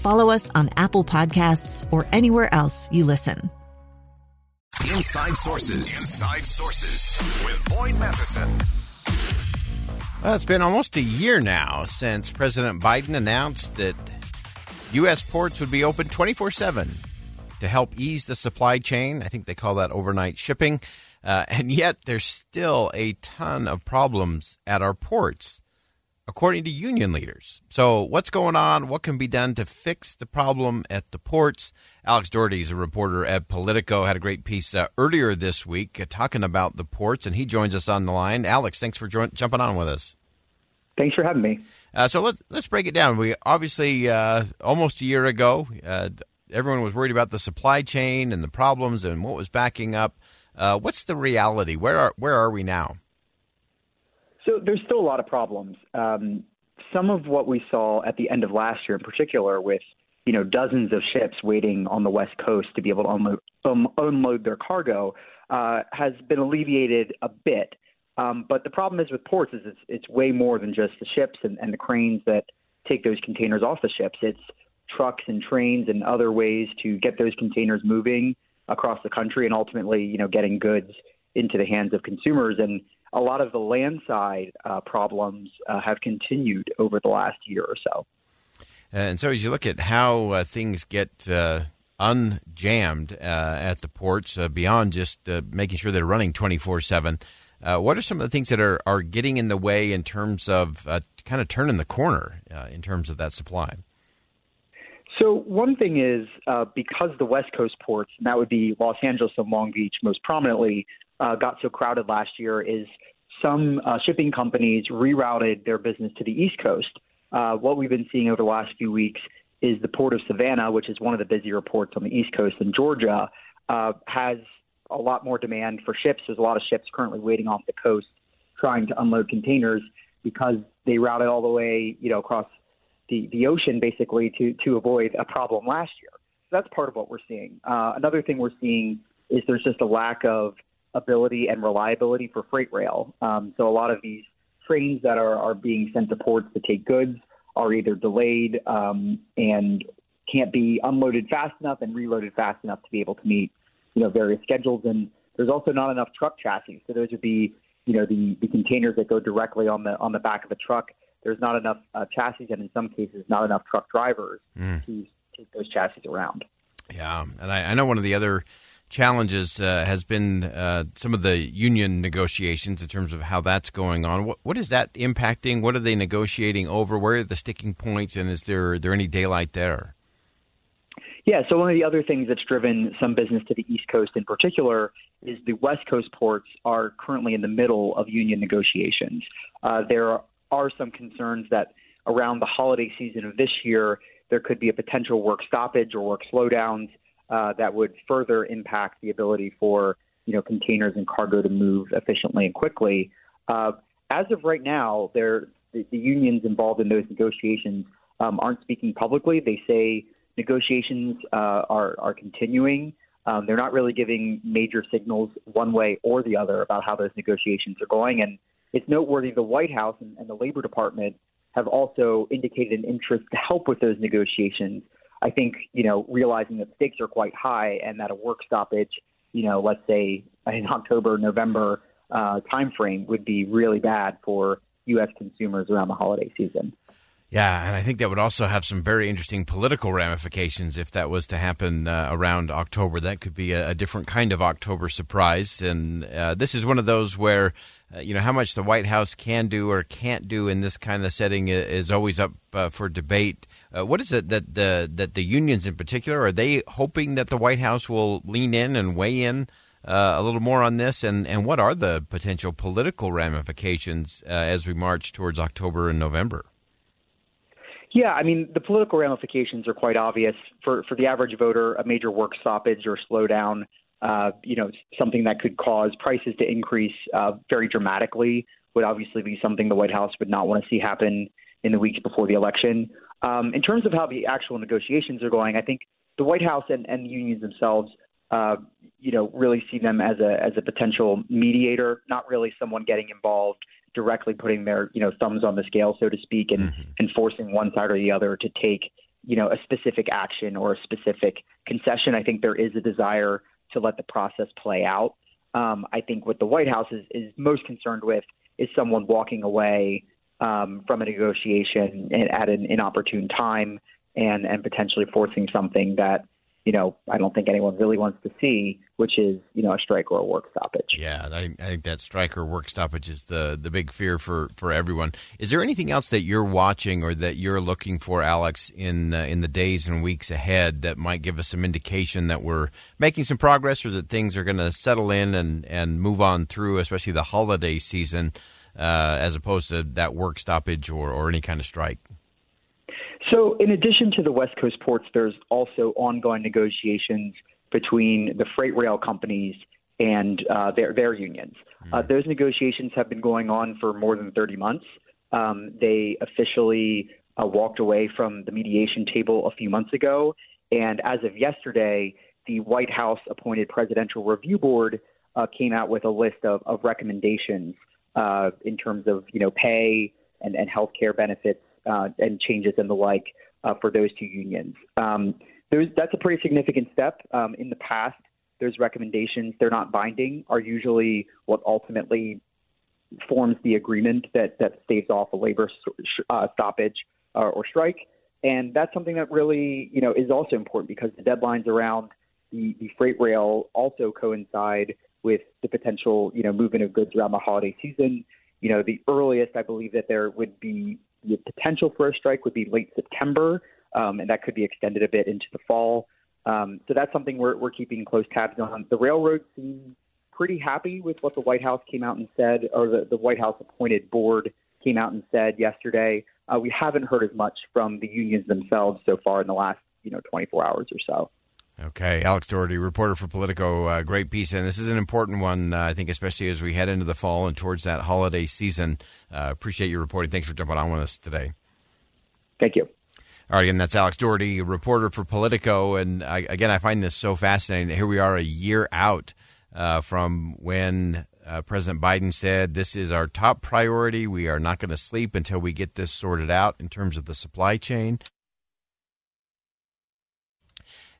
follow us on Apple Podcasts, or anywhere else you listen. Inside Sources. Inside Sources with Boyd Matheson. Well, it's been almost a year now since President Biden announced that U.S. ports would be open 24 7 to help ease the supply chain. I think they call that overnight shipping. Uh, and yet, there's still a ton of problems at our ports, according to union leaders. So, what's going on? What can be done to fix the problem at the ports? Alex Daugherty is a reporter at Politico. Had a great piece uh, earlier this week uh, talking about the ports, and he joins us on the line. Alex, thanks for jumping on with us. Thanks for having me. Uh, so let's let's break it down. We obviously uh, almost a year ago, uh, everyone was worried about the supply chain and the problems and what was backing up. Uh, what's the reality? Where are where are we now? So there's still a lot of problems. Um, some of what we saw at the end of last year, in particular, with you know dozens of ships waiting on the west coast to be able to unload, um, unload their cargo, uh, has been alleviated a bit. Um, but the problem is with ports is it's, it's way more than just the ships and, and the cranes that take those containers off the ships. It's trucks and trains and other ways to get those containers moving across the country and ultimately, you know, getting goods into the hands of consumers. And a lot of the landside uh, problems uh, have continued over the last year or so. And so, as you look at how uh, things get uh, unjammed uh, at the ports, uh, beyond just making sure they're running 24 7, what are some of the things that are, are getting in the way in terms of kind of turning the corner in terms of that supply? So one thing is uh, because the West Coast ports, and that would be Los Angeles and Long Beach most prominently, uh, got so crowded last year, is some uh, shipping companies rerouted their business to the East Coast. Uh, what we've been seeing over the last few weeks is the port of Savannah, which is one of the busier ports on the East Coast in Georgia, uh, has a lot more demand for ships. There's a lot of ships currently waiting off the coast trying to unload containers because they routed all the way, you know, across the, the ocean basically to, to avoid a problem last year. So that's part of what we're seeing. Uh, another thing we're seeing is there's just a lack of ability and reliability for freight rail. Um, so a lot of these trains that are, are being sent to ports to take goods are either delayed um, and can't be unloaded fast enough and reloaded fast enough to be able to meet you know various schedules. And there's also not enough truck chassis. So those would be you know the, the containers that go directly on the on the back of a truck there's not enough uh, chassis and in some cases not enough truck drivers mm. to take those chassis around. Yeah, and I, I know one of the other challenges uh, has been uh, some of the union negotiations in terms of how that's going on. What, what is that impacting? What are they negotiating over? Where are the sticking points? And is there there any daylight there? Yeah, so one of the other things that's driven some business to the East Coast in particular is the West Coast ports are currently in the middle of union negotiations. Uh, there are some concerns that around the holiday season of this year, there could be a potential work stoppage or work slowdowns uh, that would further impact the ability for you know containers and cargo to move efficiently and quickly. Uh, as of right now, the, the unions involved in those negotiations um, aren't speaking publicly. They say negotiations uh, are are continuing. Um, they're not really giving major signals one way or the other about how those negotiations are going, and it's noteworthy the White House and, and the Labor Department have also indicated an interest to help with those negotiations. I think, you know, realizing that stakes are quite high and that a work stoppage, you know, let's say in October, November uh, timeframe would be really bad for U.S. consumers around the holiday season. Yeah, and I think that would also have some very interesting political ramifications if that was to happen uh, around October. That could be a, a, different kind of October surprise. And uh, this is one of those where, uh, you know, how much the White House can do or can't do in this kind of setting is always up uh, for debate. Uh, what is it that the that the unions in particular are they hoping that the White House will lean in and weigh in uh, a little more on this, and and what are the potential political ramifications as we march towards October and November? Yeah, I mean, the political ramifications are quite obvious. For for the average voter, a major work stoppage or slowdown, uh, you know, something that could cause prices to increase uh, very dramatically would obviously be something the White House would not want to see happen in the weeks before the election. Um, in terms of how the actual negotiations are going, I think the White House and, and the unions themselves, uh, you know, really see them as a as a potential mediator, not really someone getting involved directly putting their you know thumbs on the scale, so to speak, and, mm-hmm. and forcing one side or the other to take you know a specific action or a specific concession. I think there is a desire to let the process play out. Um, I think what the White House is, is most concerned with is someone walking away um, from a negotiation at an inopportune time and and potentially forcing something that you know, I don't think anyone really wants to see, which is, you know, a strike or a work stoppage. Yeah, I, I, think that strike or work stoppage is the, the big fear for, for everyone. Is there anything else that you're watching or that you're looking for, Alex, in uh, in the days and weeks ahead that might give us some indication that we're making some progress or that things are going to settle in and, and move on through, especially the holiday season, uh, as opposed to that work stoppage or, or any kind of strike? So, in addition to the West Coast ports, there's also ongoing negotiations between the freight rail companies and uh, their their unions. Mm-hmm. Uh, those negotiations have been going on for more than 30 months. Um, they officially uh, walked away from the mediation table a few months ago, and as of yesterday, the White House appointed Presidential Review Board uh, came out with a list of, of recommendations uh, in terms of you know pay and, and health care benefits uh, and changes and the like uh, for those two unions. Um, that's a pretty significant step. Um, in the past, those recommendations, they're not binding, are usually what ultimately forms the agreement that, that staves off a labor uh, stoppage uh, or strike. And that's something that really, you know, is also important because the deadlines around the, the freight rail also coincide with the potential, you know, movement of goods around the holiday season. You know, the earliest I believe that there would be the potential for a strike would be late September, um, and that could be extended a bit into the fall. Um, so that's something we're, we're keeping close tabs on. The railroads seem pretty happy with what the White House came out and said, or the, the White House appointed board came out and said yesterday. Uh, we haven't heard as much from the unions themselves so far in the last, you know, 24 hours or so. Okay, Alex Daugherty, reporter for Politico, uh, great piece, and this is an important one, uh, I think, especially as we head into the fall and towards that holiday season. Uh, appreciate your reporting. Thanks for jumping on with us today. Thank you. All right, again, that's Alex Daugherty, reporter for Politico, and I, again, I find this so fascinating. Here we are, a year out uh, from when uh, President Biden said this is our top priority. We are not going to sleep until we get this sorted out in terms of the supply chain.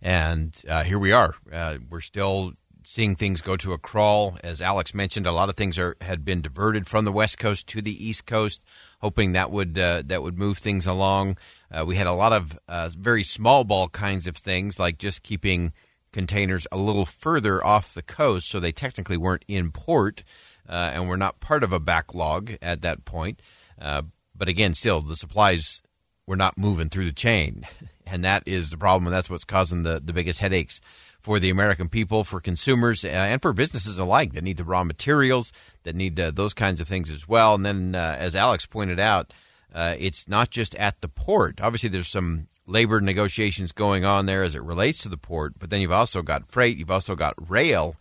And uh, here we are. Uh, we're still seeing things go to a crawl. As Alex mentioned, a lot of things are had been diverted from the West Coast to the East Coast, hoping that would uh, that would move things along. Uh, we had a lot of uh, very small ball kinds of things, like just keeping containers a little further off the coast, so they technically weren't in port uh, and were not part of a backlog at that point. but again, still the supplies were not moving through the chain. and that is the problem, and that's what's causing the, the biggest headaches for the American people, for consumers, uh, and for businesses alike that need the raw materials, that need those kinds of things as well. And then, uh, as Alex pointed out, uh, it's not just at the port. Obviously, there's some labor negotiations going on there as it relates to the port, but then you've also got freight, you've also got rail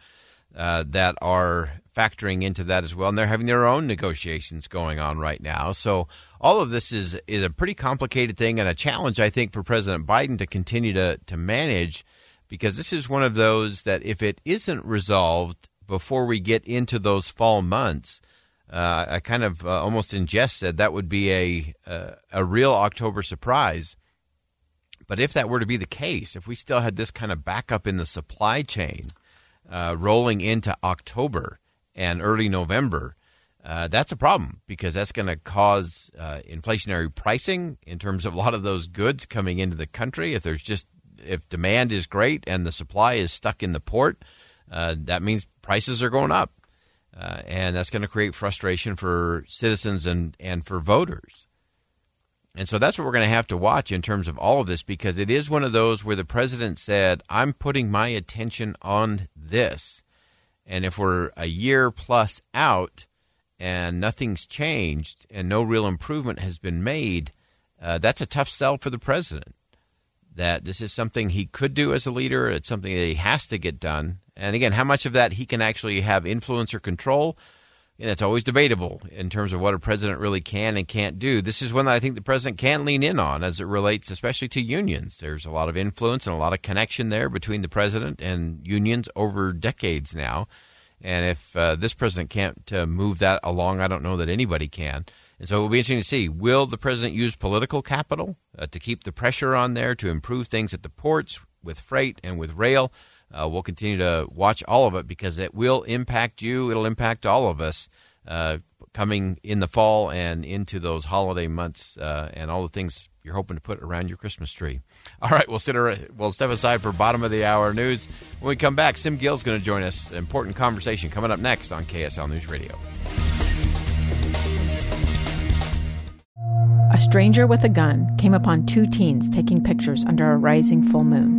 uh, that are factoring into that as well, and they're having their own negotiations going on right now. So all of this is is a pretty complicated thing and a challenge, I think, for President Biden to continue to to manage, because this is one of those that if it isn't resolved before we get into those fall months, uh, I kind of uh, almost in jest said that would be a, a a real October surprise. But if that were to be the case, if we still had this kind of backup in the supply chain uh, rolling into October and early November, uh, that's a problem because that's going to cause uh, inflationary pricing in terms of a lot of those goods coming into the country. If there's just if demand is great and the supply is stuck in the port, uh, that means prices are going up, uh, and that's going to create frustration for citizens and and for voters. And so that's what we're going to have to watch in terms of all of this because it is one of those where the president said, "I'm putting my attention on this," and if we're a year plus out and nothing's changed and no real improvement has been made, uh, that's a tough sell for the president. That this is something he could do as a leader, it's something that he has to get done. And again, how much of that he can actually have influence or control, and it's always debatable in terms of what a president really can and can't do. This is one that I think the president can lean in on as it relates, especially to unions. There's a lot of influence and a lot of connection there between the president and unions over decades now. And if uh, this president can't uh, move that along, I don't know that anybody can. And so it will be interesting to see will the president use political capital uh, to keep the pressure on there to improve things at the ports with freight and with rail? Uh, we'll continue to watch all of it because it will impact you. It'll impact all of us uh, coming in the fall and into those holiday months uh, and all the things you're hoping to put around your Christmas tree. All right, we'll sit. We'll step aside for bottom of the hour news. When we come back, Sim Gill's going to join us. Important conversation coming up next on KSL News Radio. A stranger with a gun came upon two teens taking pictures under a rising full moon.